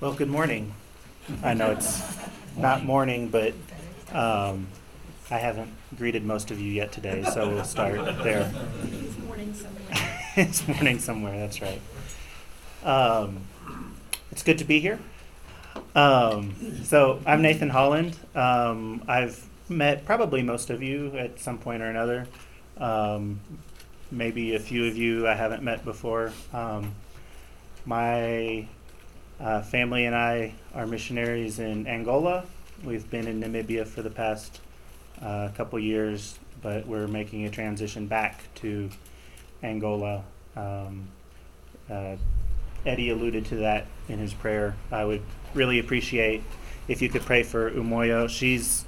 Well, good morning. I know it's not morning, but um, I haven't greeted most of you yet today, so we'll start there. It's morning somewhere. it's morning somewhere, that's right. Um, it's good to be here. Um, so, I'm Nathan Holland. Um, I've met probably most of you at some point or another. Um, maybe a few of you I haven't met before. Um, my uh, family and I are missionaries in Angola. We've been in Namibia for the past uh, couple years, but we're making a transition back to Angola. Um, uh, Eddie alluded to that in his prayer. I would really appreciate if you could pray for Umoyo. She's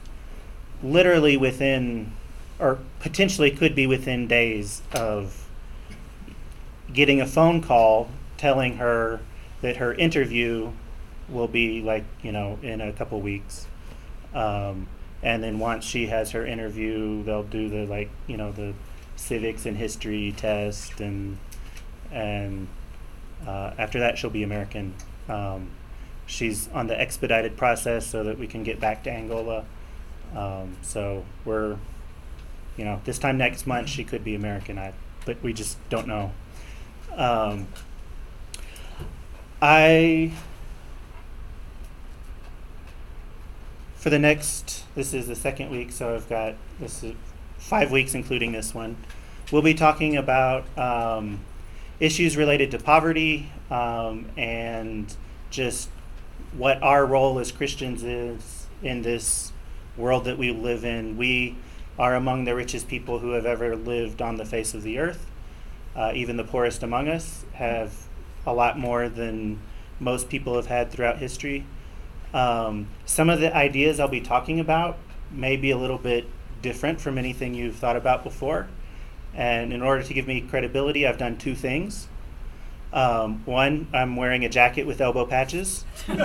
literally within, or potentially could be within days of getting a phone call telling her that her interview will be like, you know, in a couple weeks. Um, and then once she has her interview, they'll do the like, you know, the civics and history test, and and uh, after that she'll be American. Um, she's on the expedited process so that we can get back to Angola. Um, so we're, you know, this time next month she could be American, I, but we just don't know. I for the next this is the second week so i've got this is five weeks including this one. We'll be talking about um, issues related to poverty um, and just what our role as christians is in this world that we live in. We are among the richest people who have ever lived on the face of the earth. Uh, even the poorest among us have a lot more than most people have had throughout history um, some of the ideas I'll be talking about may be a little bit different from anything you've thought about before. And in order to give me credibility, I've done two things. Um, one, I'm wearing a jacket with elbow patches. I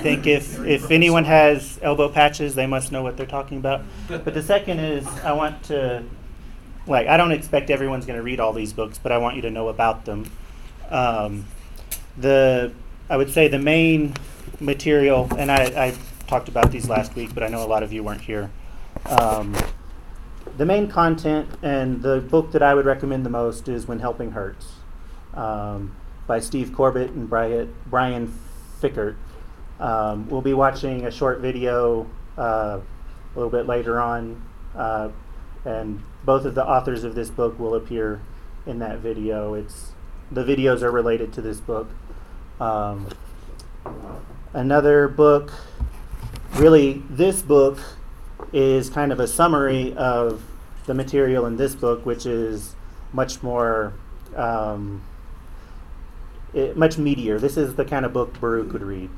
think if, if anyone has elbow patches, they must know what they're talking about. But the second is, I want to, like, I don't expect everyone's going to read all these books, but I want you to know about them. Um, the I would say the main material, and I, I talked about these last week, but I know a lot of you weren't here. Um, the main content and the book that I would recommend the most is When Helping Hurts um, by Steve Corbett and Brian, Brian Fikkert. Um, we'll be watching a short video uh, a little bit later on, uh, and both of the authors of this book will appear in that video. It's the videos are related to this book. Um, another book, really, this book is kind of a summary of the material in this book, which is much more, um, it, much meatier. This is the kind of book Baruch would read.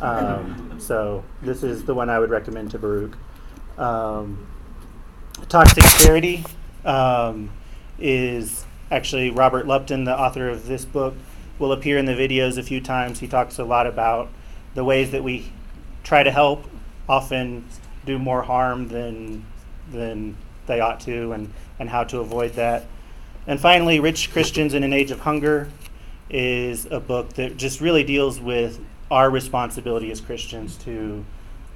Um, so this is the one I would recommend to Baruch. Um, Toxic Charity um, is actually Robert Lupton, the author of this book will appear in the videos a few times. He talks a lot about the ways that we try to help often do more harm than than they ought to and, and how to avoid that. And finally, Rich Christians in an Age of Hunger is a book that just really deals with our responsibility as Christians to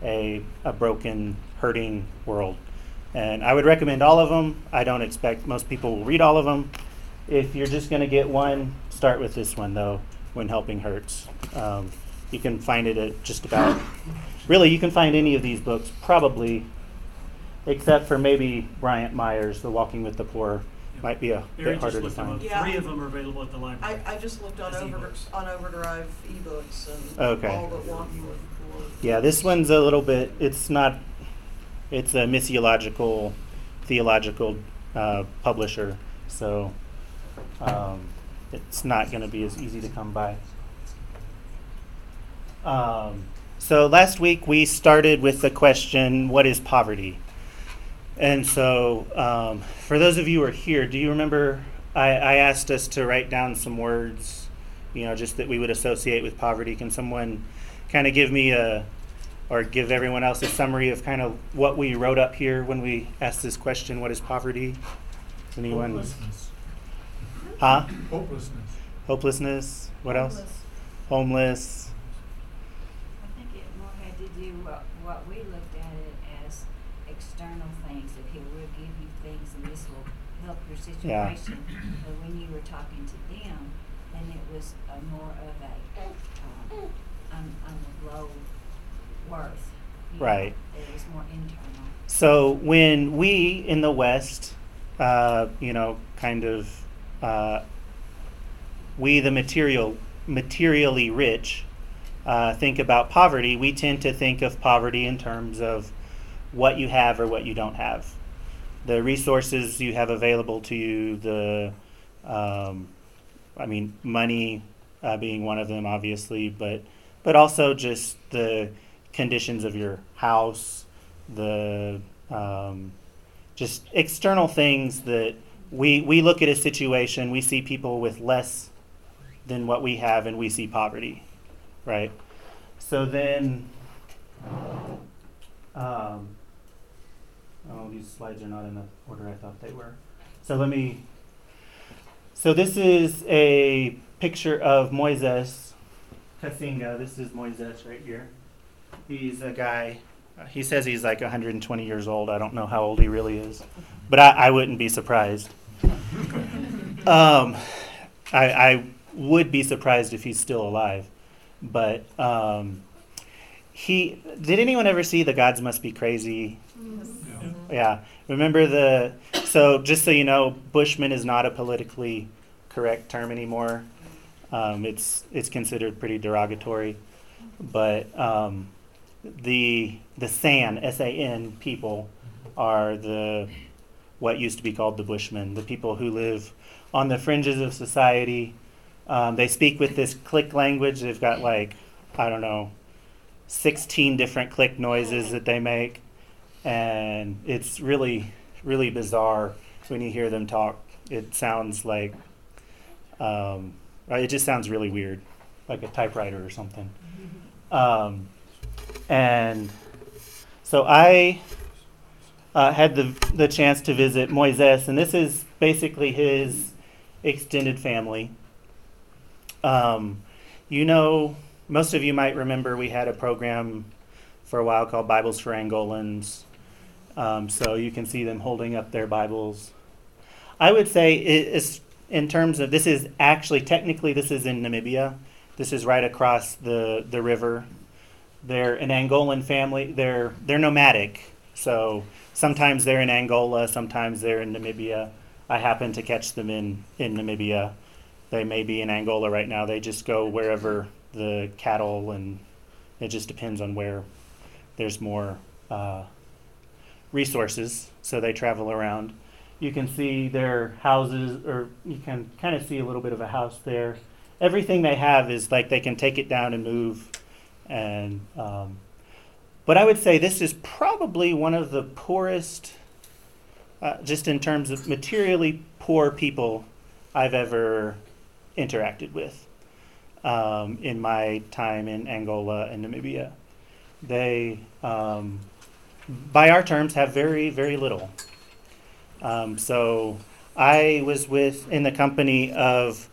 a, a broken, hurting world. And I would recommend all of them. I don't expect most people will read all of them. If you're just going to get one, start with this one though. When helping hurts, um, you can find it at just about. Really, you can find any of these books probably, except for maybe Bryant Myers, The Walking with the Poor, might be a Barry bit harder to looked up. find. Yeah. Three of them are available at the library. I just looked on As over, ebooks. on Overdrive ebooks and Okay. all but one for, for. Yeah, this one's a little bit. It's not. It's a missiological, theological uh, publisher, so um, it's not going to be as easy to come by. Um, so last week we started with the question, "What is poverty?" And so, um, for those of you who are here, do you remember I, I asked us to write down some words, you know, just that we would associate with poverty? Can someone kind of give me a, or give everyone else a summary of kind of what we wrote up here when we asked this question? What is poverty? Anyone? Hopelessness. Huh? Hopelessness. Hopelessness. What else? Homeless. homeless. I think it more had to do what, what we looked at it as external things, that he will give you things and this will help your Yeah. situation. But when you were talking to them, then it was a more of a, um, on, on the low worth. you know, Right. It was more internal. So when we in the West, uh, you know, kind of, uh, we the material, materially rich, uh, think about poverty, we tend to think of poverty in terms of what you have or what you don't have, the resources you have available to you, the, um, I mean, money uh, being one of them, obviously, but but also just the conditions of your house, the um, just external things that we we look at a situation, we see people with less than what we have, and we see poverty, right? So then, um, oh, these slides are not in the order I thought they were. So let me. So this is a picture of Moises Kasinga. This is Moises right here. He's a guy. uh, He says he's like 120 years old. I don't know how old he really is, but I, I wouldn't be surprised. Um, I, I would be surprised if he's still alive, but um, he. Did anyone ever see the Gods Must Be Crazy? Yeah. Remember the. So just so you know, Bushman is not a politically correct term anymore. Um, it's it's considered pretty derogatory, but um, the the San S A N people are the what used to be called the Bushmen, the people who live on the fringes of society. Um, they speak with this click language. They've got like I don't know, sixteen different click noises that they make, and it's really really bizarre when you hear them talk. It sounds like um, it just sounds really weird, like a typewriter or something. Um, and so I uh, had the the chance to visit Moises, and this is basically his extended family. Um, you know, most of you might remember we had a program for a while called Bibles for Angolans. Um, so you can see them holding up their Bibles. I would say it is in terms of this is actually technically this is in Namibia. This is right across the the river. They're an Angolan family. They're they're nomadic. So sometimes they're in Angola, sometimes they're in Namibia. I happen to catch them in in Namibia. They may be in Angola right now. They just go wherever the cattle and it just depends on where there's more uh, resources. So they travel around. You can see their houses, or you can kind of see a little bit of a house there. Everything they have is like they can take it down and move. And um, but I would say this is probably one of the poorest, uh, just in terms of materially poor people I've ever interacted with um, in my time in Angola and Namibia. They, um, by our terms, have very, very little. Um, so I was with in the company of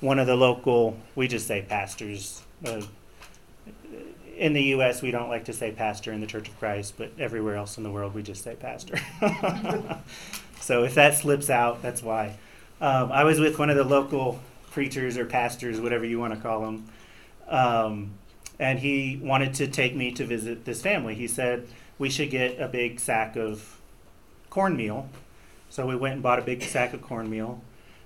one of the local, we just say pastors. Uh, in the U.S., we don't like to say pastor in the Church of Christ, but everywhere else in the world, we just say pastor. so if that slips out, that's why. Um, I was with one of the local preachers or pastors, whatever you want to call them, um, and he wanted to take me to visit this family. He said we should get a big sack of cornmeal. So we went and bought a big sack of cornmeal,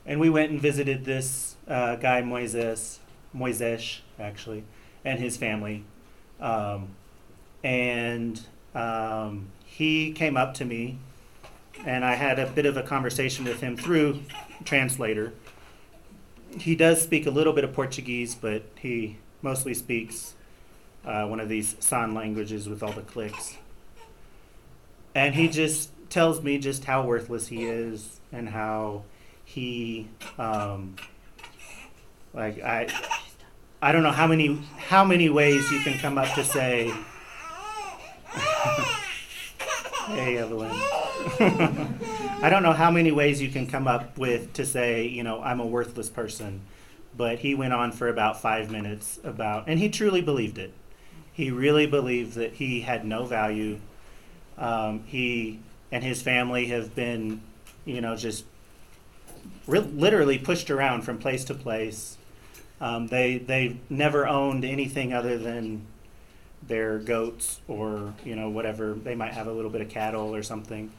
and we went and visited this uh, guy Moises, Moises actually, and his family. Um, and um, he came up to me, and I had a bit of a conversation with him through translator. He does speak a little bit of Portuguese, but he mostly speaks uh, one of these San languages with all the clicks. And he just tells me just how worthless he is and how he, um, like I, I don't know how many how many ways you can come up to say, "Hey, Evelyn." I don't know how many ways you can come up with to say, you know, I'm a worthless person, but he went on for about five minutes about, and he truly believed it. He really believed that he had no value. Um, he and his family have been, you know, just re- literally pushed around from place to place. Um, they they never owned anything other than their goats or you know whatever they might have a little bit of cattle or something.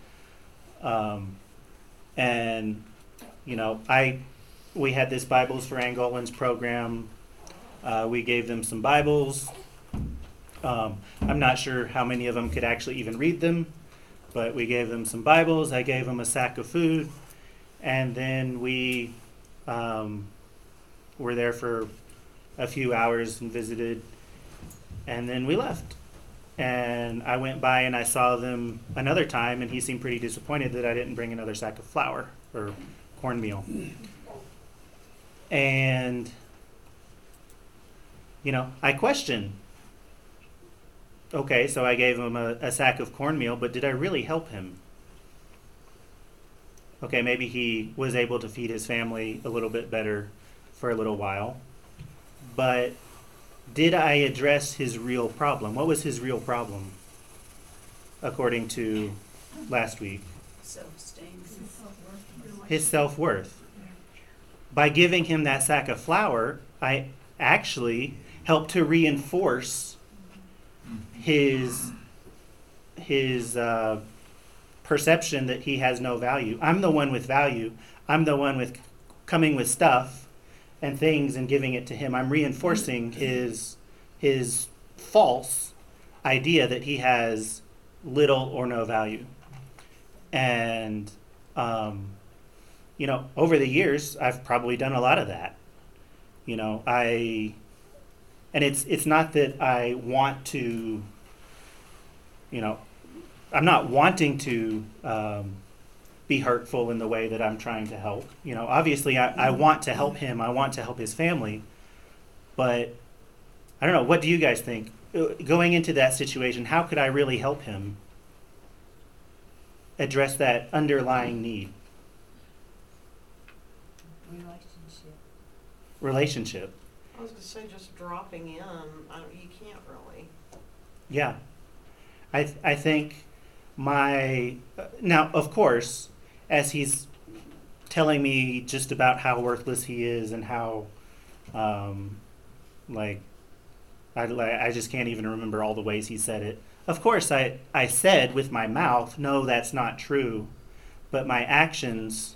Um, and you know I we had this Bibles for Angolans program. Uh, we gave them some Bibles. Um, I'm not sure how many of them could actually even read them, but we gave them some Bibles. I gave them a sack of food, and then we um, were there for a few hours and visited, and then we left. And I went by and I saw them another time, and he seemed pretty disappointed that I didn't bring another sack of flour or cornmeal. And, you know, I questioned. Okay, so I gave him a, a sack of cornmeal, but did I really help him? Okay, maybe he was able to feed his family a little bit better for a little while. But did I address his real problem? What was his real problem, according to last week? His self worth. By giving him that sack of flour, I actually helped to reinforce his his uh, perception that he has no value. I'm the one with value. I'm the one with coming with stuff and things and giving it to him. I'm reinforcing his his false idea that he has little or no value. And um, you know, over the years, I've probably done a lot of that. You know, I, and it's it's not that I want to. You know, I'm not wanting to um, be hurtful in the way that I'm trying to help. You know, obviously, I, I want to help him. I want to help his family, but I don't know. What do you guys think? Uh, Going into that situation, how could I really help him address that underlying need? Relationship. relationship. I was gonna say just dropping in, I don't, you can't really. Yeah, I th- I think my uh, now of course as he's telling me just about how worthless he is and how um, like I I just can't even remember all the ways he said it. Of course, I I said with my mouth, no, that's not true, but my actions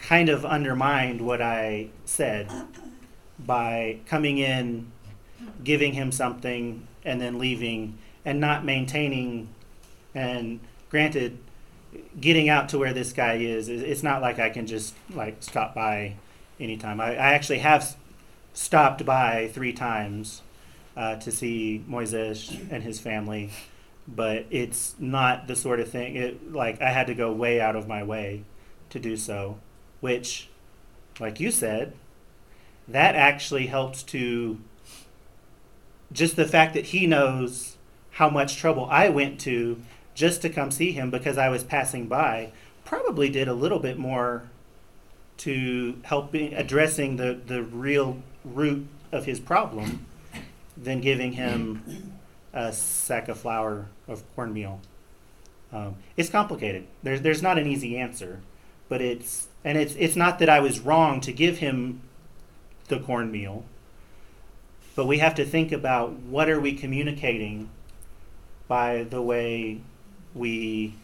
kind of undermined what I said by coming in, giving him something, and then leaving, and not maintaining. And granted, getting out to where this guy is. It's not like I can just like stop by anytime. I, I actually have stopped by three times uh, to see Moises and his family, but it's not the sort of thing. It like I had to go way out of my way to do so, which, like you said, that actually helps to just the fact that he knows how much trouble I went to just to come see him because I was passing by probably did a little bit more to helping addressing the, the real root of his problem than giving him a sack of flour of cornmeal. Um, it's complicated. There's there's not an easy answer, but it's and it's it's not that I was wrong to give him the cornmeal, but we have to think about what are we communicating by the way we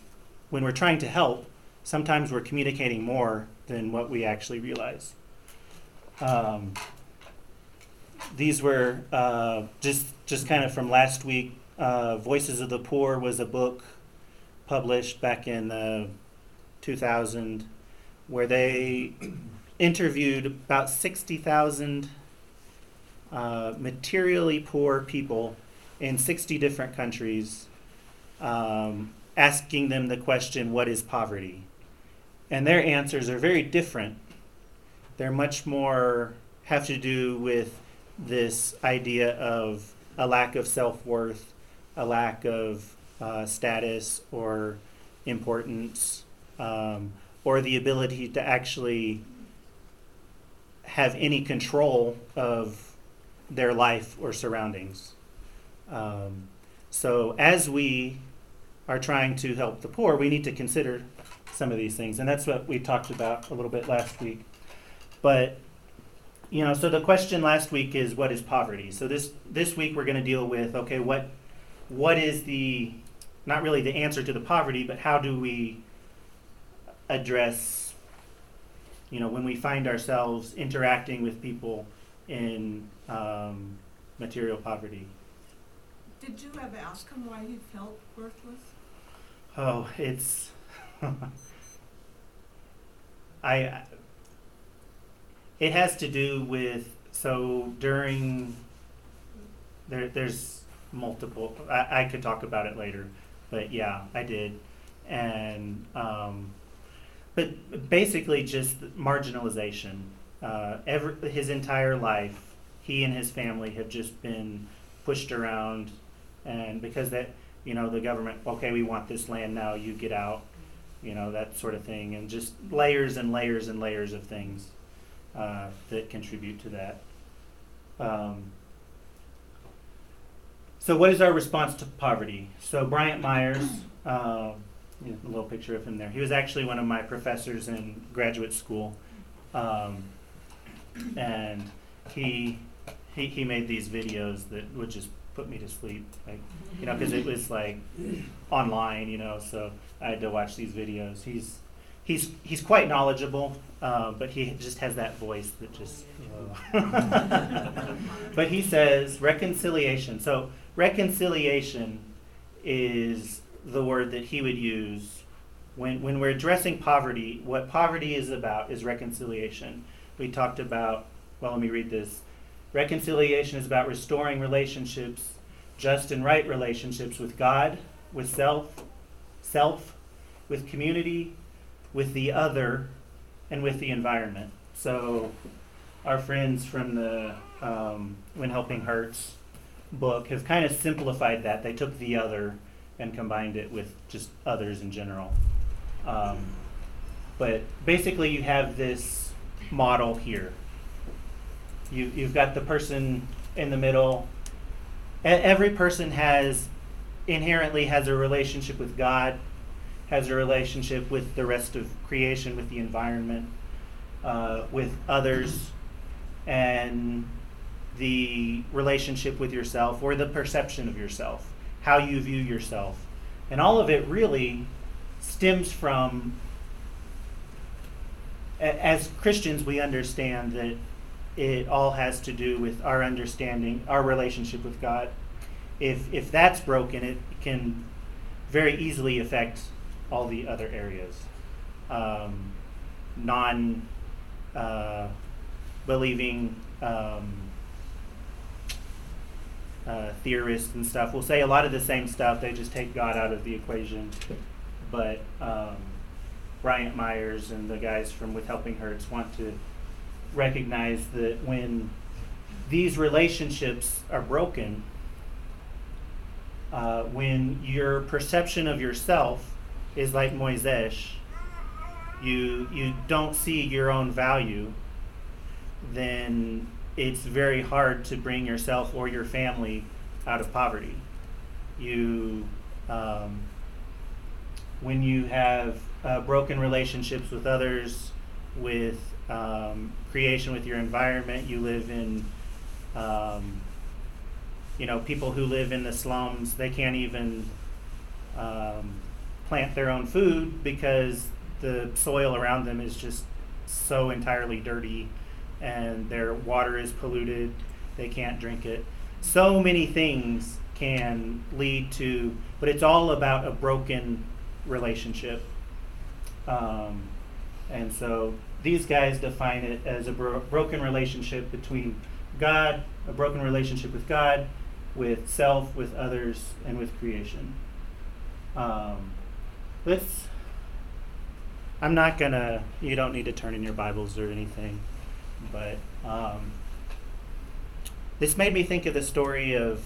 when we're trying to help. Sometimes we're communicating more than what we actually realize. Um, these were uh, just just kind of from last week. Uh, Voices of the Poor was a book published back in uh, 2000 where they interviewed about 60,000 uh, materially poor people in 60 different countries, um, asking them the question, What is poverty? And their answers are very different. They're much more, have to do with this idea of a lack of self worth, a lack of uh, status or importance, um, or the ability to actually have any control of their life or surroundings. Um, so, as we are trying to help the poor, we need to consider some of these things, and that's what we talked about a little bit last week. But you know, so the question last week is what is poverty? So this this week we're going to deal with okay, what what is the not really the answer to the poverty, but how do we address you know when we find ourselves interacting with people in um, material poverty? Did you ever ask him why he felt worthless? Oh, it's I it has to do with so during there there's multiple I, I could talk about it later but yeah i did. And um, but basically just marginalization uh, every, his entire life he and his family have just been pushed around and because that you know the government okay we want this land now you get out you know that sort of thing and just layers and layers and layers of things uh, that contribute to that. Um, so, what is our response to poverty? So, Bryant Myers, uh, a little picture of him there. He was actually one of my professors in graduate school, um, and he, he he made these videos that would just put me to sleep, like you know, because it was like online, you know. So I had to watch these videos. He's he's he's quite knowledgeable, uh, but he just has that voice that just. But he says reconciliation. So reconciliation is the word that he would use when when we're addressing poverty. What poverty is about is reconciliation. We talked about. Well, let me read this. Reconciliation is about restoring relationships, just and right relationships with God, with self, self, with community, with the other and with the environment. So, our friends from the um, When Helping Hurts book have kind of simplified that. They took the other and combined it with just others in general. Um, but basically, you have this model here. You, you've got the person in the middle. every person has inherently has a relationship with God has a relationship with the rest of creation, with the environment, uh, with others, and the relationship with yourself or the perception of yourself, how you view yourself. And all of it really stems from, as Christians, we understand that it all has to do with our understanding, our relationship with God. If, if that's broken, it can very easily affect all the other areas. Um, non uh, believing um, uh, theorists and stuff will say a lot of the same stuff, they just take God out of the equation. But um, Bryant Myers and the guys from When Helping Hurts want to recognize that when these relationships are broken, uh, when your perception of yourself is like Moises, you you don't see your own value, then it's very hard to bring yourself or your family out of poverty. You um, when you have uh, broken relationships with others, with um, creation, with your environment, you live in. Um, you know, people who live in the slums, they can't even um, plant their own food because the soil around them is just so entirely dirty and their water is polluted. They can't drink it. So many things can lead to, but it's all about a broken relationship. Um, and so these guys define it as a bro- broken relationship between God, a broken relationship with God, with self, with others, and with creation. Um, let's i'm not gonna you don't need to turn in your bibles or anything but um, this made me think of the story of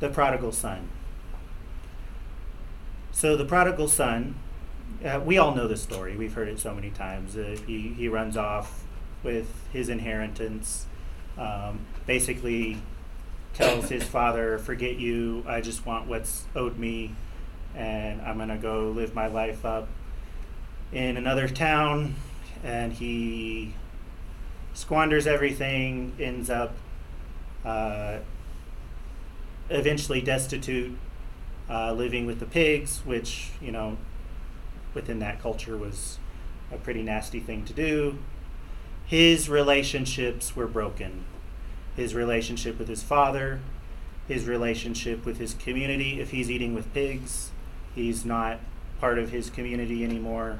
the prodigal son so the prodigal son uh, we all know the story we've heard it so many times uh, he, he runs off with his inheritance. Um, basically, tells his father, "Forget you. I just want what's owed me, and I'm gonna go live my life up in another town." And he squanders everything, ends up uh, eventually destitute, uh, living with the pigs, which you know, within that culture was a pretty nasty thing to do. His relationships were broken. His relationship with his father, his relationship with his community. If he's eating with pigs, he's not part of his community anymore.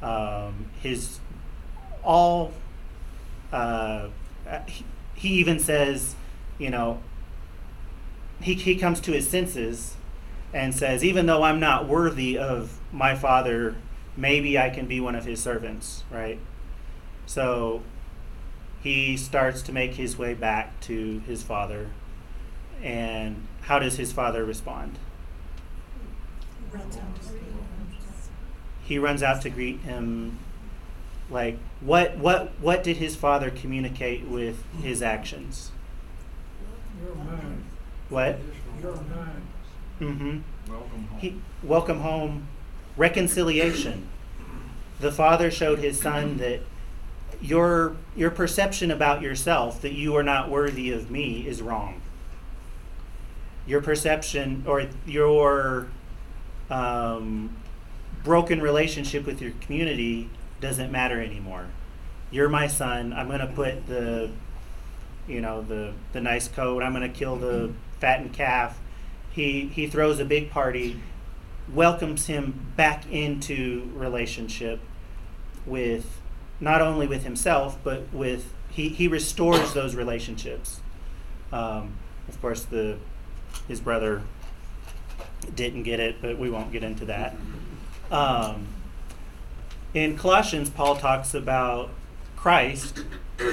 Um, his all. Uh, he, he even says, you know, he, he comes to his senses and says, even though I'm not worthy of my father, maybe I can be one of his servants, right? So he starts to make his way back to his father. And how does his father respond? Runs out to see. He runs out to greet him. Like what what what did his father communicate with his actions? What? You're mine. Mm-hmm. Welcome home. He, welcome home, reconciliation. The father showed his son that your your perception about yourself that you are not worthy of me is wrong. Your perception or your um, broken relationship with your community doesn't matter anymore. You're my son. I'm going to put the you know the the nice coat. I'm going to kill the fattened calf. He he throws a big party, welcomes him back into relationship with not only with himself but with he he restores those relationships. Um, of course, the his brother didn't get it, but we won't get into that. Um, in Colossians, Paul talks about Christ,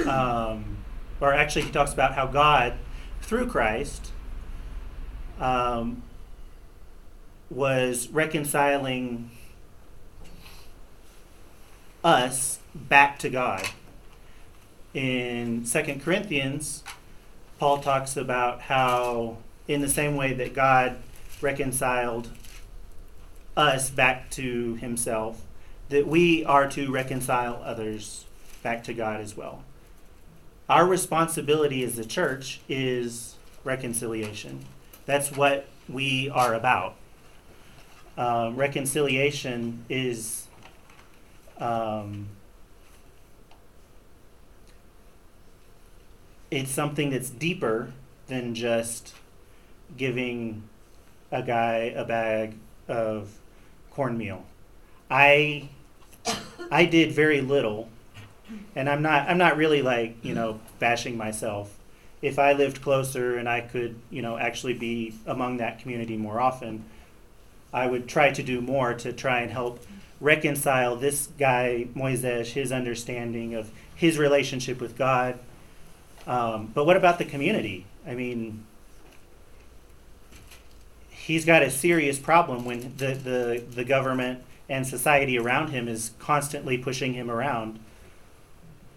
um, or actually, he talks about how God, through Christ, um, was reconciling us back to God. In Second Corinthians, Paul talks about how, in the same way that God reconciled us back to himself, that we are to reconcile others back to God as well. Our responsibility as the church is reconciliation. That's what we are about. Um, reconciliation is um, it's something that's deeper than just giving a guy a bag of cornmeal. I I did very little, and I'm not I'm not really like you know bashing myself. If I lived closer and I could you know actually be among that community more often, I would try to do more to try and help reconcile this guy Moises his understanding of his relationship with God. Um, but what about the community? I mean, he's got a serious problem when the, the, the government and society around him is constantly pushing him around.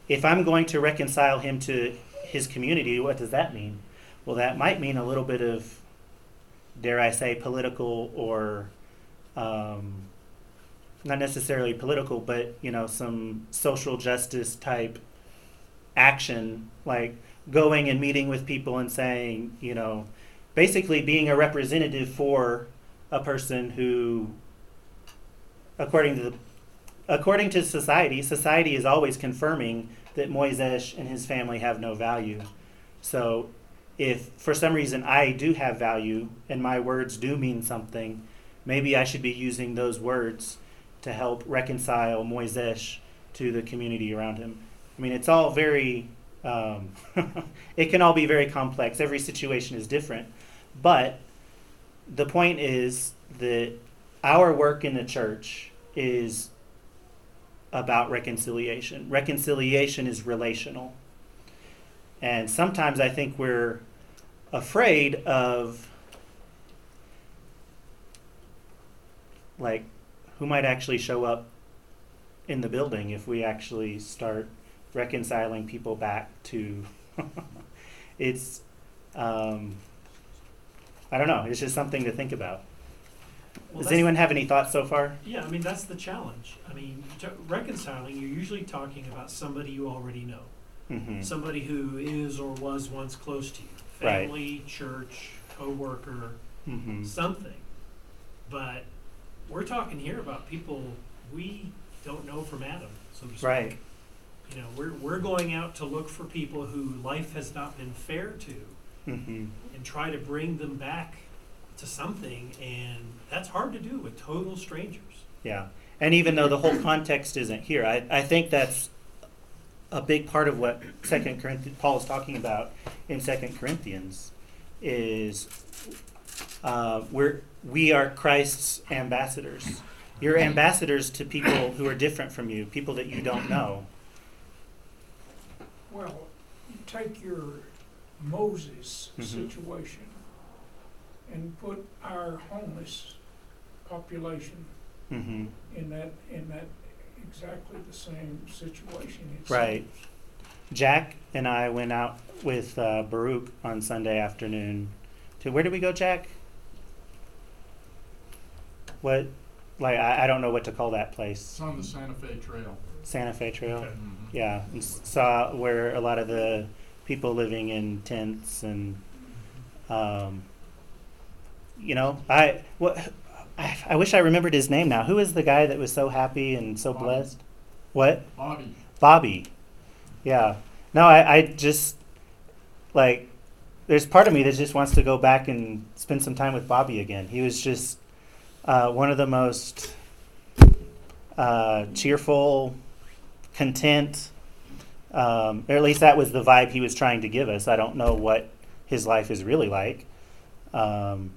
If I'm going to reconcile him to his community, what does that mean? Well, that might mean a little bit of, dare I say, political or um, not necessarily political, but you know, some social justice type action, like going and meeting with people and saying, you know, basically being a representative for a person who according to the according to society society is always confirming that Moises and his family have no value. So if for some reason I do have value and my words do mean something maybe I should be using those words to help reconcile Moises to the community around him. I mean it's all very um, it can all be very complex. Every situation is different. But the point is that our work in the church is about reconciliation. Reconciliation is relational. And sometimes I think we're afraid of, like, who might actually show up in the building if we actually start reconciling people back to. it's, um, I don't know. It's just something to think about. Well, Does that's- anyone have any thoughts so far? Yeah, I mean, that's the challenge. I mean, to- reconciling, you're usually talking about somebody you already know. Mm-hmm. Somebody who is or was once close to you. Right. Family, church, coworker, Mm-hmm. something. But we're talking here about people we don't know from Adam, so to speak. Right. You know, we're, we're going out to look for people who life has not been fair to Mm-hmm. and try to bring them back to something, and that's hard to do with total strangers. Yeah. And even though the whole context isn't here, I, I think that's a big part of what Second Corinthians Paul is talking about in Second Corinthians is uh, we're we are Christ's ambassadors. You're ambassadors to people who are different from you, people that you don't know. Well, you take your Moses Mhm. situation and put our homeless population hmm in that, in that exactly the same situation. It's- Right. Jack and I went out with uh, Baruch on Sunday afternoon. To where did we go, Jack? What? Like I, I don't know what to call that place. It's on the Santa Fe Trail. Santa Fe Trail. Okay. Mhm. Yeah, and s- saw where a lot of the people living in tents and, um, you know, I what I, I wish I remembered his name now. Who is the guy that was so happy and so Bobby. blessed? What? Bobby, Bobby. Yeah. No, I, I just like there's part of me that just wants to go back and spend some time with Bobby again. He was just uh, one of the most uh, cheerful, content, um, or at least that was the vibe he was trying to give us. I don't know what his life is really like, um,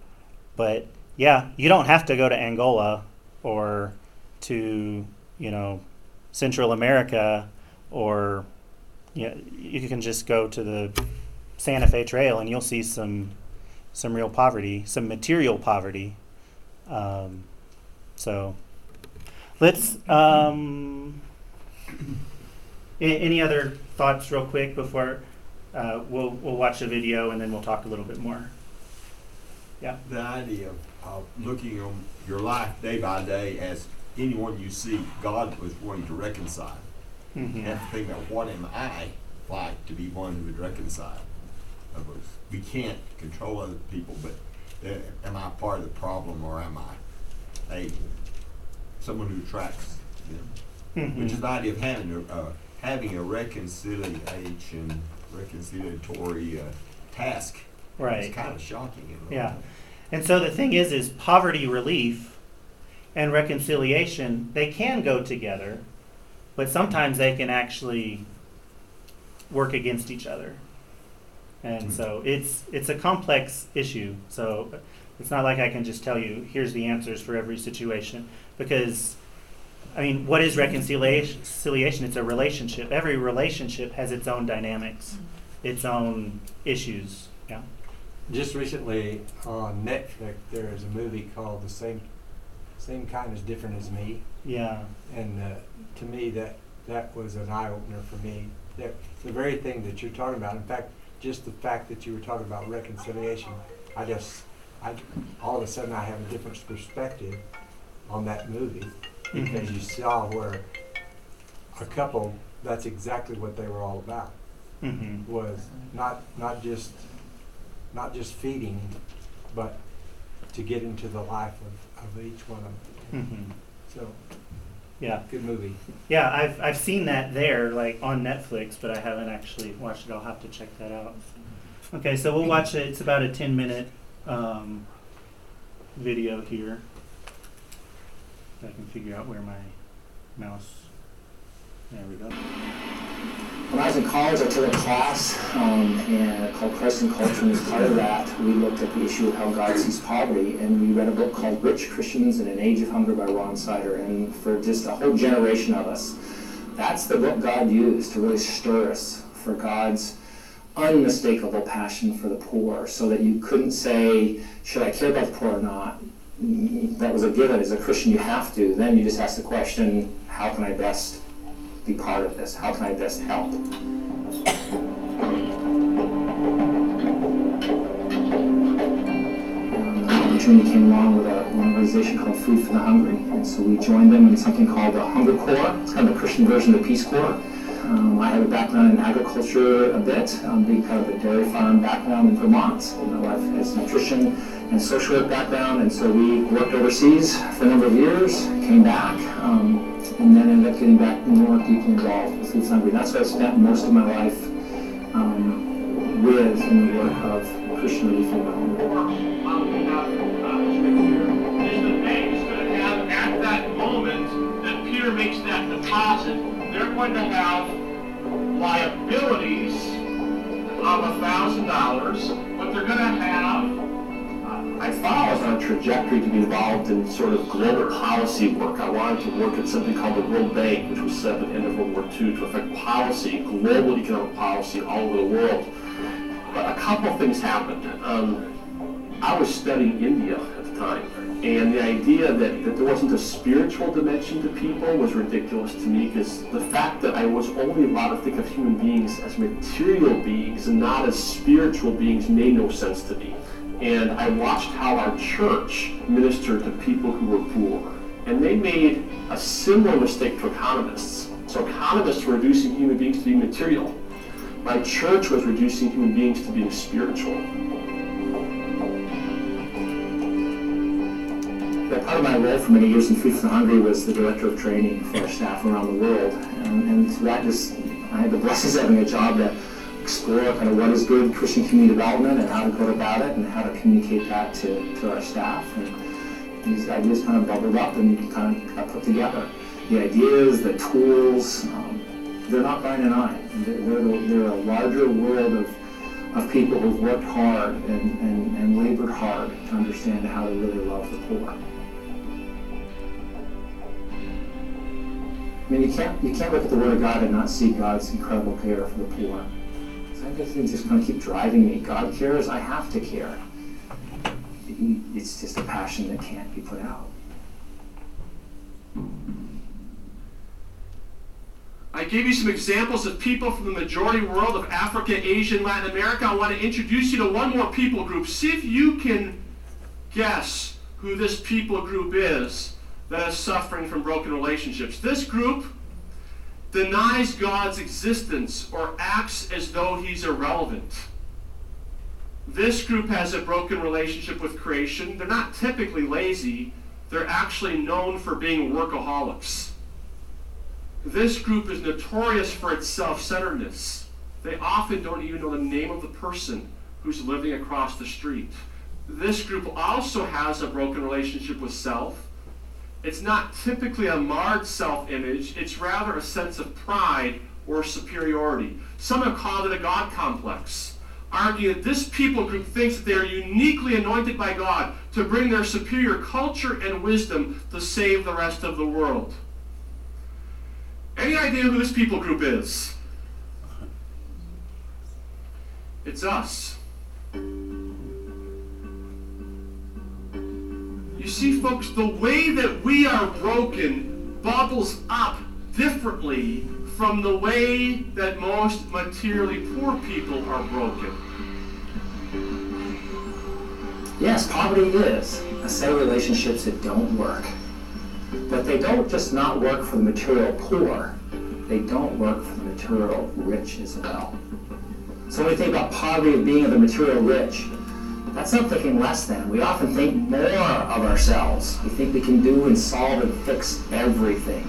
but yeah, you don't have to go to Angola or to you know Central America or you, know, you can just go to the Santa Fe Trail and you'll see some some real poverty, some material poverty. Um, so let's. Um, any other thoughts, real quick, before uh, we'll we'll watch the video and then we'll talk a little bit more. Yeah. the idea of, of looking on your life day by day as anyone you see, God was wanting to reconcile. Mm-hmm. You have to think about what am I like to be one who would reconcile. We can't control other people, but uh, am I part of the problem or am I a someone who attracts them? Mm-hmm. Which is the idea of having a uh, having a reconciliation, reconciliatory uh, task. Right. It's kind of shocking. in a way. Yeah. And so the thing is, is poverty relief and reconciliation, they can go together, but sometimes they can actually work against each other. And hmm. so it's it's a complex issue. So it's not like I can just tell you here's the answers for every situation because I mean, what is reconciliation? Reconciliation, It's a relationship. Every relationship has its own dynamics, mm-hmm. its own issues. Yeah. Just recently on Netflix, there is a movie called The Same Same Kind as Different as Me, Yeah. and uh, to me that that was an eye opener for me. That the very thing that you're talking about. In fact, just the fact that you were talking about reconciliation, I just, I all of a sudden I have a different perspective on that movie because Mhm. you saw where a couple. That's exactly what they were all about. Mm-hmm. was not not just not just feeding, but to get into the life of, of each one of them. Mm-hmm. So Yeah. good movie. Yeah, I've I've seen that there, like on Netflix, but I haven't actually watched it. I'll have to check that out. Okay, so we'll watch it. It's about a ten minute um, video here. If I can figure out where my mouse. There we go. When I was in college, I took a class um, and called Christ and Culture, and as part of that, we looked at the issue of how God sees poverty, and we read a book called Rich Christians in an Age of Hunger by Ron Sider. And for just a whole generation of us, that's the book God used to really stir us for God's unmistakable passion for the poor, so that you couldn't say, should I care about the poor or not? That was a given. As a Christian, you have to. Then you just ask the question, how can I best be part of this? How can I best help? Opportunity came along with a, an organization called Food for the Hungry, and so we joined them in something called the Hunger Corps. It's kind of a Christian version of the Peace Corps. Um, I have a background in agriculture a bit, um, being kind of a dairy farm background in Vermont. You know, I've has nutrition and social work background, and so we worked overseas for a number of years, came back, um, and then ended up getting back more deeply involved with Food Hungry. That's what I spent most of my life um, with in the work of Christian Relief in makes that deposit, they're going to have liabilities of a thousand dollars, but they're going to have I thought I was on a trajectory to be involved in sort of global policy work. I wanted to work at something called the World Bank, which was set at the end of World War II to affect policy, global economic policy all over the world. But a couple of things happened. Um, I was studying India at the time, and the idea that, that there wasn't a spiritual dimension to people was ridiculous to me because the fact that I was only allowed to think of human beings as material beings and not as spiritual beings made no sense to me and I watched how our church ministered to people who were poor. And they made a similar mistake to economists. So economists were reducing human beings to being material. My church was reducing human beings to being spiritual. Part of my role for many years in Food for the Hungry was the director of training for staff around the world. And, and that just, I had the blessings of having a job that explore kind of what is good Christian community development and how to go about it and how to communicate that to, to our staff. And these ideas kind of bubbled up and kind of got put together. The ideas, the tools, um, they're not Brian and I. They're, they're, they're a larger world of, of people who've worked hard and, and, and labored hard to understand how to really love the poor. I mean, you can't, you can't look at the Word of God and not see God's incredible care for the poor. I guess things just going to keep driving me. God cares, I have to care. It's just a passion that can't be put out. I gave you some examples of people from the majority world of Africa, Asia, and Latin America. I want to introduce you to one more people group. See if you can guess who this people group is that is suffering from broken relationships. This group denies God's existence or acts as though he's irrelevant. This group has a broken relationship with creation. They're not typically lazy, they're actually known for being workaholics. This group is notorious for its self centeredness. They often don't even know the name of the person who's living across the street. This group also has a broken relationship with self. It's not typically a marred self image, it's rather a sense of pride or superiority. Some have called it a God complex, arguing that this people group thinks that they are uniquely anointed by God to bring their superior culture and wisdom to save the rest of the world. Any idea who this people group is? It's us. You see, folks, the way that we are broken bubbles up differently from the way that most materially poor people are broken. Yes, poverty is a set of relationships that don't work. But they don't just not work for the material poor, they don't work for the material rich as well. So when we think about poverty being of the material rich, that's not thinking less than. We often think more of ourselves. We think we can do and solve and fix everything.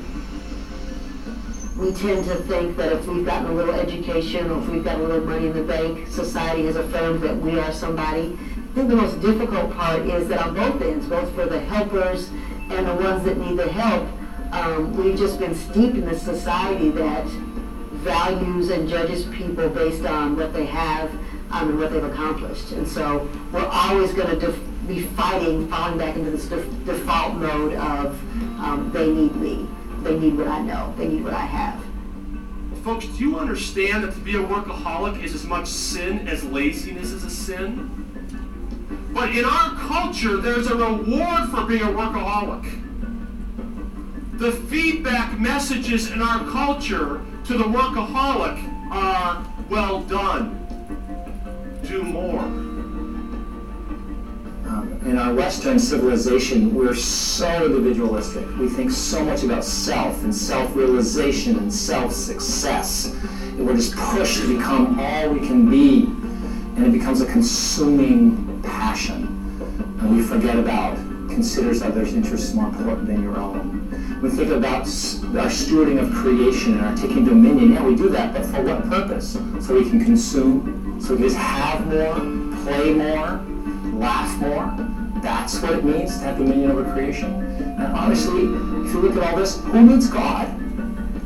We tend to think that if we've gotten a little education or if we've got a little money in the bank, society has affirmed that we are somebody. I think the most difficult part is that on both ends, both for the helpers and the ones that need the help, um, we've just been steeped in this society that values and judges people based on what they have um, and what they've accomplished. And so we're always going to def- be fighting, falling back into this def- default mode of um, they need me, they need what I know, they need what I have. Folks, do you understand that to be a workaholic is as much sin as laziness is a sin? But in our culture, there's a reward for being a workaholic. The feedback messages in our culture to the workaholic are well done, do more. Um, in our Western civilization, we're so individualistic. We think so much about self and self realization and self success. And we're just pushed to become all we can be. And it becomes a consuming passion. And we forget about, considers others' interests more important than your own. We think about our stewarding of creation and our taking dominion. Yeah, we do that, but for what purpose? So we can consume, so just have more, play more, laugh more. That's what it means to have dominion over creation. And honestly, if you look at all this, who needs God?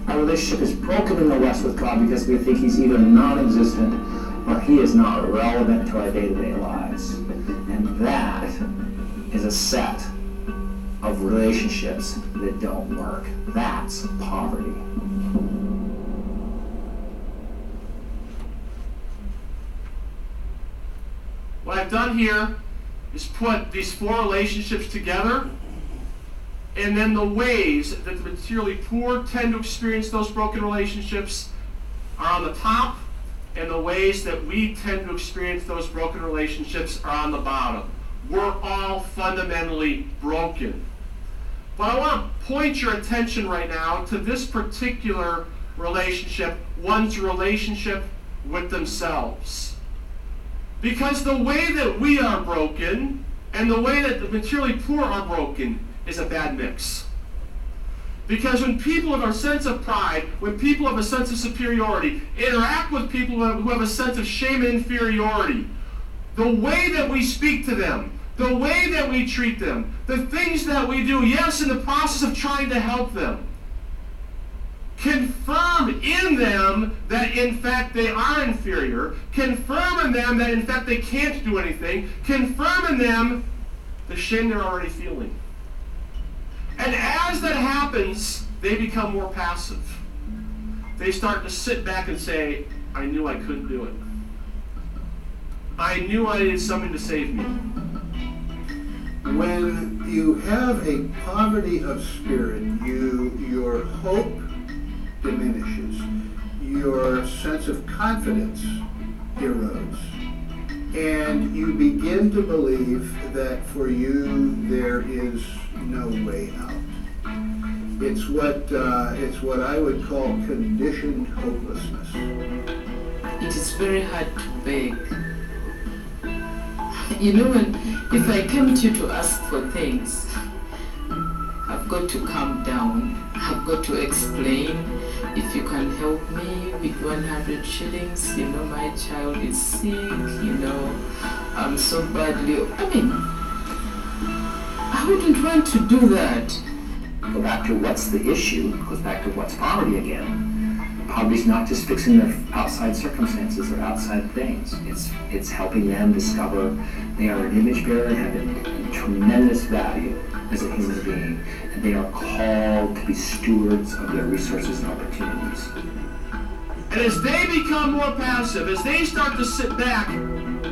Our relationship is broken in the West with God because we think He's either non existent or He is not relevant to our day to day lives. And that is a set of relationships that don't work. That's poverty. What I've here is put these four relationships together, and then the ways that the materially poor tend to experience those broken relationships are on the top, and the ways that we tend to experience those broken relationships are on the bottom. We're all fundamentally broken. But I want to point your attention right now to this particular relationship, one's relationship with themselves. Because the way that we are broken and the way that the materially poor are broken is a bad mix. Because when people have a sense of pride, when people have a sense of superiority, interact with people who have a sense of shame and inferiority, the way that we speak to them, the way that we treat them, the things that we do, yes, in the process of trying to help them, confirm in them that in fact they are inferior, confirm in them that in fact they can't do anything, confirm in them the shame they're already feeling. And as that happens, they become more passive. They start to sit back and say, I knew I couldn't do it. I knew I needed something to save me. When you have a poverty of spirit, you your hope diminishes, your sense of confidence erodes, and you begin to believe that for you there is no way out. It's what uh, it's what I would call conditioned hopelessness. It is very hard to beg. You know, when, if I come to you to ask for things, I've got to calm down. I've got to explain. If you can help me with 100 shillings, you know, my child is sick, you know, I'm so badly. I mean, I wouldn't want to do that. Go back to what's the issue, goes back to what's poverty again. Poverty's not just fixing their outside circumstances or outside things. It's it's helping them discover they are an image bearer and have a tremendous value as a human being, and they are called to be stewards of their resources and opportunities. And as they become more passive, as they start to sit back,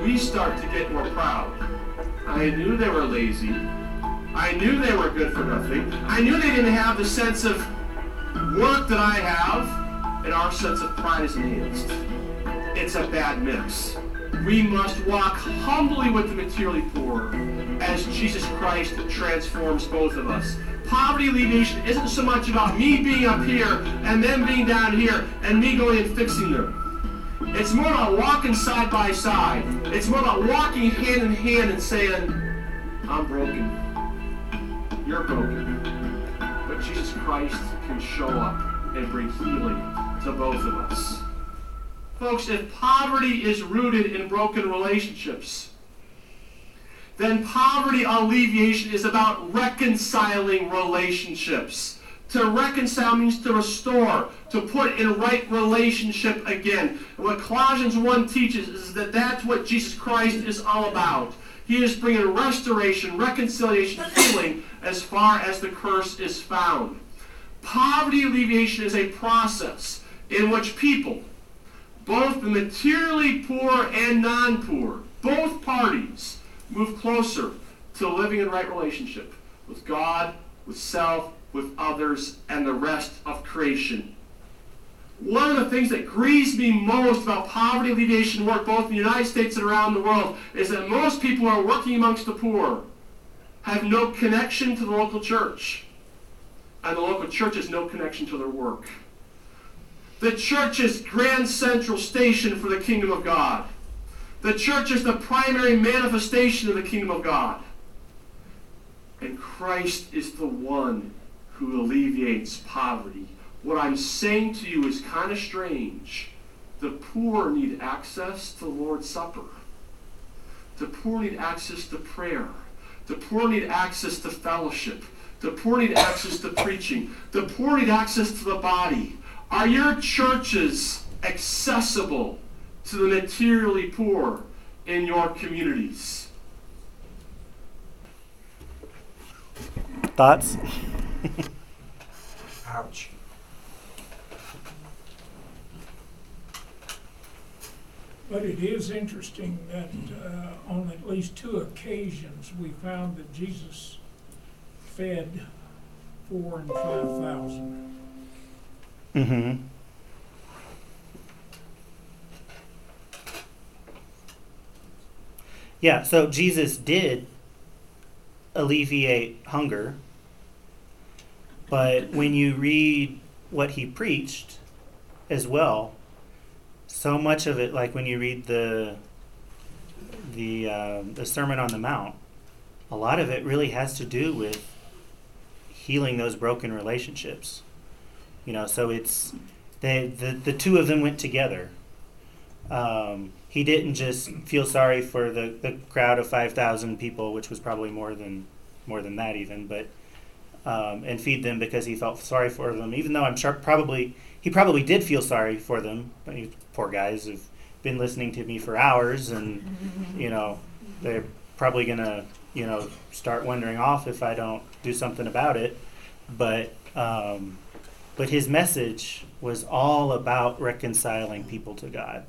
we start to get more proud. I knew they were lazy. I knew they were good for nothing. I knew they didn't have the sense of work that I have, and our sense of pride is enhanced. It's a bad mix. We must walk humbly with the materially poor as Jesus Christ transforms both of us. Poverty alleviation isn't so much about me being up here and them being down here and me going and fixing them. It's more about walking side by side. It's more about walking hand in hand and saying, I'm broken. You're broken. But Jesus Christ can show up and bring healing to both of us. Folks, if poverty is rooted in broken relationships, then poverty alleviation is about reconciling relationships. To reconcile means to restore, to put in right relationship again. What Colossians 1 teaches is that that's what Jesus Christ is all about. He is bringing restoration, reconciliation, healing as far as the curse is found. Poverty alleviation is a process in which people, both the materially poor and non poor, both parties, move closer to living in right relationship with God, with self, with others and the rest of creation. One of the things that grieves me most about poverty alleviation work, both in the United States and around the world, is that most people who are working amongst the poor have no connection to the local church. And the local church has no connection to their work. The church is grand central station for the kingdom of God. The church is the primary manifestation of the kingdom of God. And Christ is the one who alleviates poverty. What I'm saying to you is kind of strange. The poor need access to the Lord's Supper. The poor need access to prayer. The poor need access to fellowship. The poor need access to preaching. The poor need access to the body. Are your churches accessible to the materially poor in your communities? Thoughts? Ouch. But it is interesting that uh, on at least two occasions, we found that Jesus fed four and five thousand. Mm-hmm. Yeah, so Jesus did alleviate hunger, but when you read what he preached as well, so much of it, like when you read the the uh, the Sermon on the Mount, a lot of it really has to do with healing those broken relationships. You know, so it's they the the two of them went together. Um, he didn't just feel sorry for the, the crowd of five thousand people, which was probably more than more than that even, but um, and feed them because he felt sorry for them. Even though I'm sure probably he probably did feel sorry for them. Poor guys have been listening to me for hours, and you know they're probably gonna you know start wandering off if I don't do something about it. But um, but his message was all about reconciling people to God.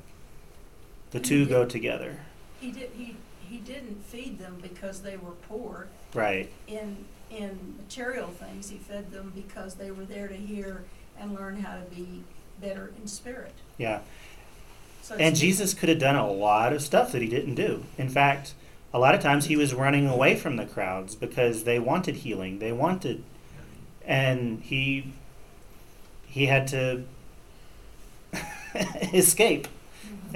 The two go together, He did, he, he didn't feed them because they were poor right? in, in material things. He fed them because they were there to hear and learn how to be better in spirit. Yeah. So And Jesus could have done a lot of stuff that he didn't do. In fact, a lot of times he was running away from the crowds because they wanted healing. They wanted and he he had to escape.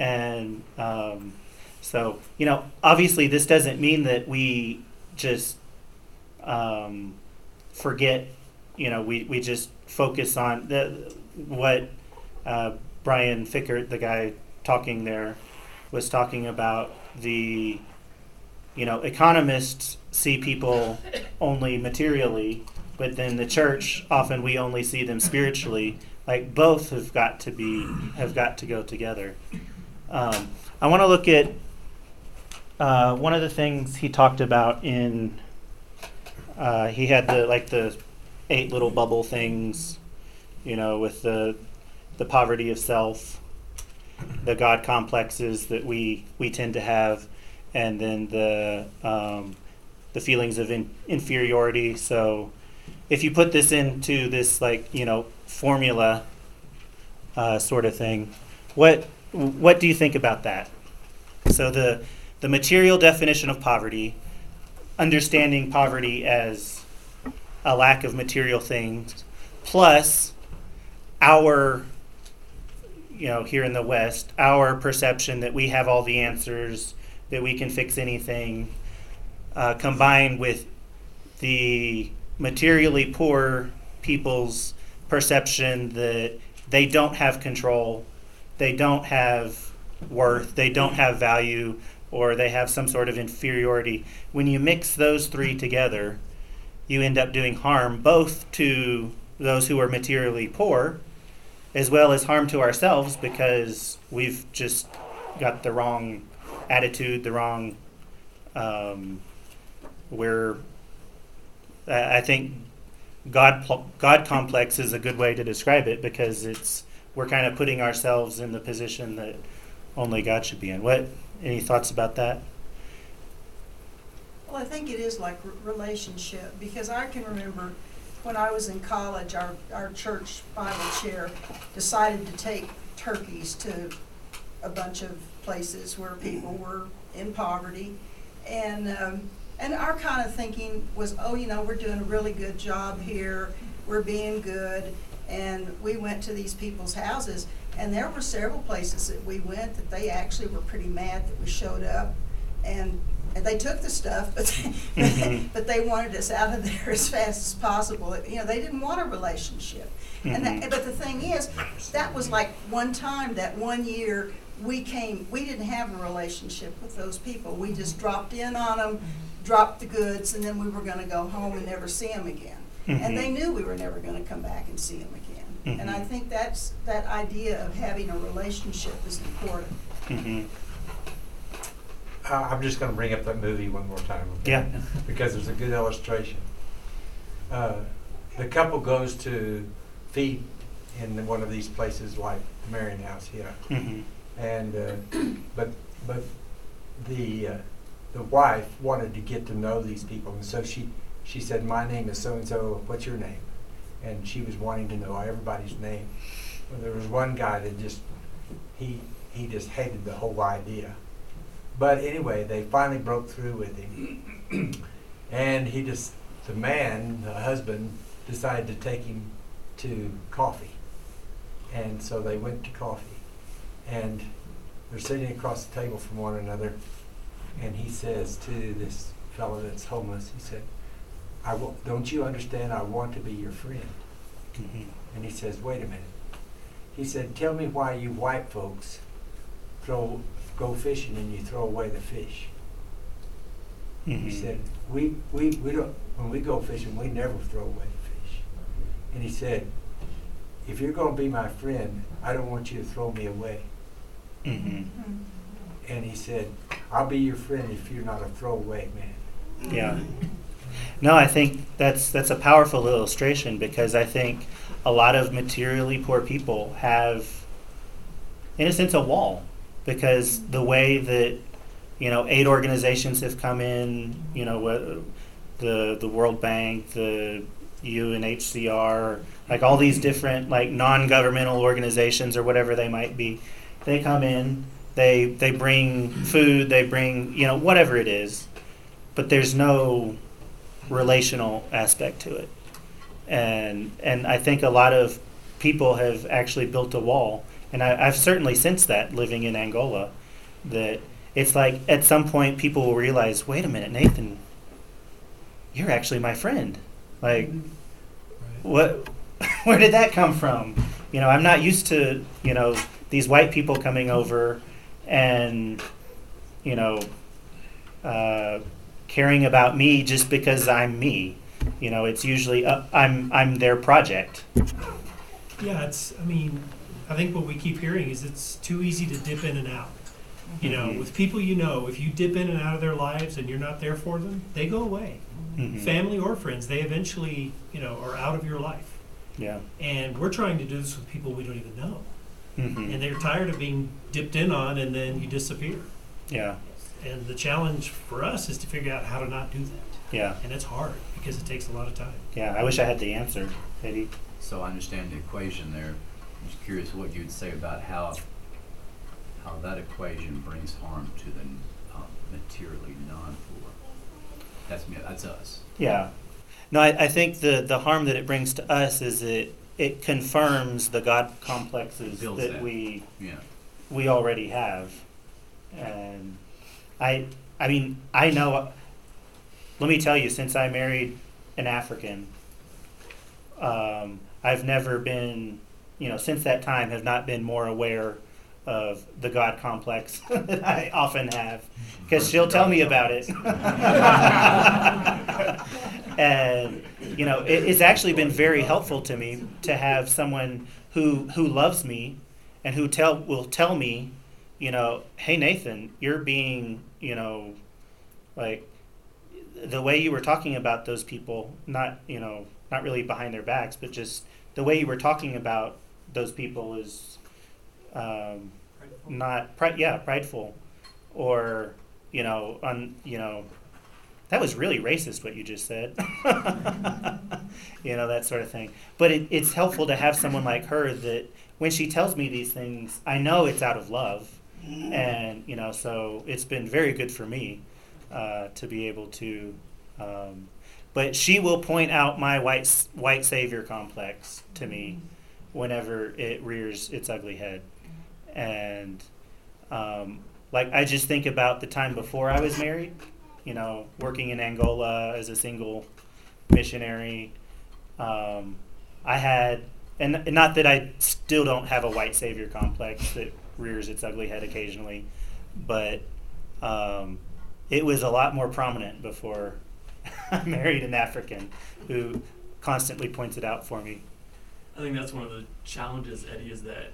And um, so, you know, obviously this doesn't mean that we just um, forget, you know, we, we just focus on the what uh, Brian Fikkert, the guy talking there, was talking about the, you know, economists see people only materially, but then the church often we only see them spiritually. Like both have got to be have got to go together. Um, I want to look at uh, one of the things he talked about in. Uh, he had the like the eight little bubble things, you know, with the the poverty of self, the God complexes that we we tend to have, and then the um, the feelings of in, inferiority. So, if you put this into this like you know formula uh, sort of thing, what what do you think about that? So the the material definition of poverty, understanding poverty as a lack of material things, plus our you know here in the west our perception that we have all the answers that we can fix anything uh, combined with the materially poor people's perception that they don't have control they don't have worth they don't have value or they have some sort of inferiority when you mix those three together you end up doing harm both to those who are materially poor as well as harm to ourselves because we've just got the wrong attitude, the wrong. Um, we're, I think, God God complex is a good way to describe it because it's we're kind of putting ourselves in the position that only God should be in. What? Any thoughts about that? Well, I think it is like relationship because I can remember when I was in college, our, our church Bible chair decided to take turkeys to a bunch of places where people were in poverty. And, um, and our kind of thinking was, oh, you know, we're doing a really good job here, we're being good. And we went to these people's houses, and there were several places that we went that they actually were pretty mad that we showed up. And, and they took the stuff, but, Mhm. but they wanted us out of there as fast as possible. You know, they didn't want a relationship. And that, Mhm. but the thing is, that was like one time, that one year, we came, we didn't have a relationship with those people. We just dropped in on them, dropped the goods, and then we were gonna go home and never see them again. And they knew we were never gonna come back and see them again. And I Mhm. think that's, that idea of having a relationship is important. Mhm. Uh, I'm just gonna bring up that movie one more time. okay? Yeah. Because there's a good illustration. Uh, the couple goes to feed in one of these places like Marion House here. Mhm. And, uh, but, but the, uh, the wife wanted to get to know these people, and so she, she said, my name is so-and-so, what's your name? And she was wanting to know everybody's name. Well, there was one guy that just, he, he just hated the whole idea. But anyway, they finally broke through with him. and he just, the man, the husband, decided to take him to coffee. And so they went to coffee. And they're sitting across the table from one another. And he says to this fellow that's homeless, he said, I w- don't you understand? I want to be your friend. Mhm. And he says, wait a minute. He said, tell me why you white folks throw, go fishing and you throw away the fish. He Mhm. said, we, we, we don't, when we go fishing, we never throw away the fish. And he said, if you're gonna be my friend, I don't want you to throw me away. Mhm. And he said, I'll be your friend if you're not a throwaway man. Yeah. No, I think that's that's a powerful illustration because I think a lot of materially poor people have, in a sense, a wall because the way that you know aid organizations have come in, you know, the the World Bank, the UNHCR, like all these different like non-governmental organizations or whatever they might be, they come in, they they bring food, they bring you know whatever it is, but there's no relational aspect to it. And and I think a lot of people have actually built a wall, and I, I've certainly sensed that living in Angola, that it's like at some point people will realize, wait a minute, Nathan, you're actually my friend. Like, what? Where did that come from? You know, I'm not used to you know these white people coming over, and you know, uh, caring about me just because I'm me. You know, it's usually uh, I'm I'm their project. Yeah, it's, I mean, I think what we keep hearing is it's too easy to dip in and out. You know, Mhm. with people you know, if you dip in and out of their lives and you're not there for them, they go away. Mhm. Family or friends, they eventually, you know, are out of your life. Yeah. And we're trying to do this with people we don't even know. Mhm. And they're tired of being dipped in on and then you disappear. Yeah. And the challenge for us is to figure out how to not do that. Yeah. And it's hard because it takes a lot of time. Yeah. I wish I had the answer, Eddie. So I understand the equation there. I'm just curious what you'd say about how how that equation brings harm to the um, materially non-poor. That's me. That's us. Yeah. No, I, I think the, the harm that it brings to us is it it confirms the God complexes that, that. we Yeah. we already have. And I I mean, I know let me tell you, since I married an African, um, I've never been, you know, since that time have not been more aware of the God complex that I often have. Because she'll tell me about it. and you know, it, it's actually been very helpful to me to have someone who who loves me and who tell will tell me, you know, hey Nathan, you're being, you know, like the way you were talking about those people, not you know, not really behind their backs, but just the way you were talking about those people is um, not pri- yeah prideful or you know un you know that was really racist what you just said. You know that sort of thing. But it, it's helpful to have someone like her that when she tells me these things, I know it's out of love, and you know, so it's been very good for me uh, to be able to. Um, but she will point out my white white savior complex to me whenever it rears its ugly head, and um, like I just think about the time before I was married, you know, working in Angola as a single missionary. Um, I had, and, not that I still don't have a white savior complex that rears its ugly head occasionally, but um, it was a lot more prominent before I married an African who constantly points it out for me. I think that's one of the challenges, Eddie, is that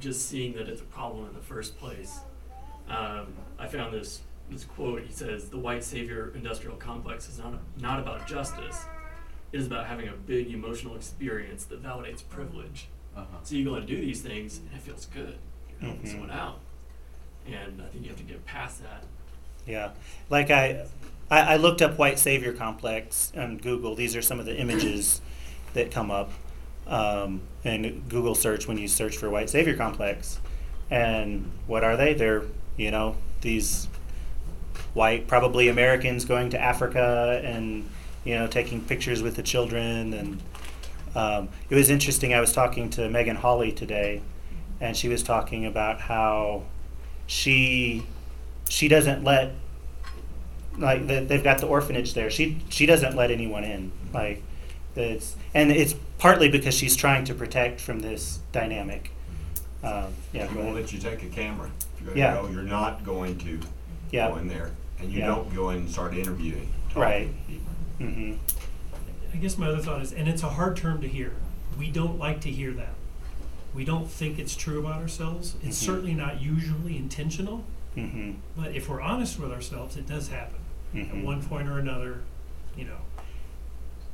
just seeing that it's a problem in the first place. Um, I found this this quote. He says, "The white savior industrial complex is not not about justice. It is about having a big emotional experience that validates privilege. Uh-huh. So you go and do these things, and it feels good. Helping Mhm. someone out, and I think you have to get past that. Yeah, like I, I, I looked up white savior complex on Google. These are some of the images that come up um, in Google search when you search for white savior complex. And what are they? They're you know these white, probably Americans going to Africa and you know taking pictures with the children. And um, it was interesting. I was talking to Megan Hawley today, and she was talking about how she she doesn't let like the, they've got the orphanage there. She she doesn't let anyone in. Like it's and it's partly because she's trying to protect from this dynamic. Um, yeah, she won't let you take a camera. If you're Yeah. go, you're not going to Yeah. go in there. And you Yeah. don't go in and start interviewing. Right. Mm-hmm. I guess my other thought is, and it's a hard term to hear. We don't like to hear that. We don't think it's true about ourselves. It's Mhm. certainly not usually intentional, Mm-hmm. but if we're honest with ourselves, it does happen at Mhm. one point or another. You know,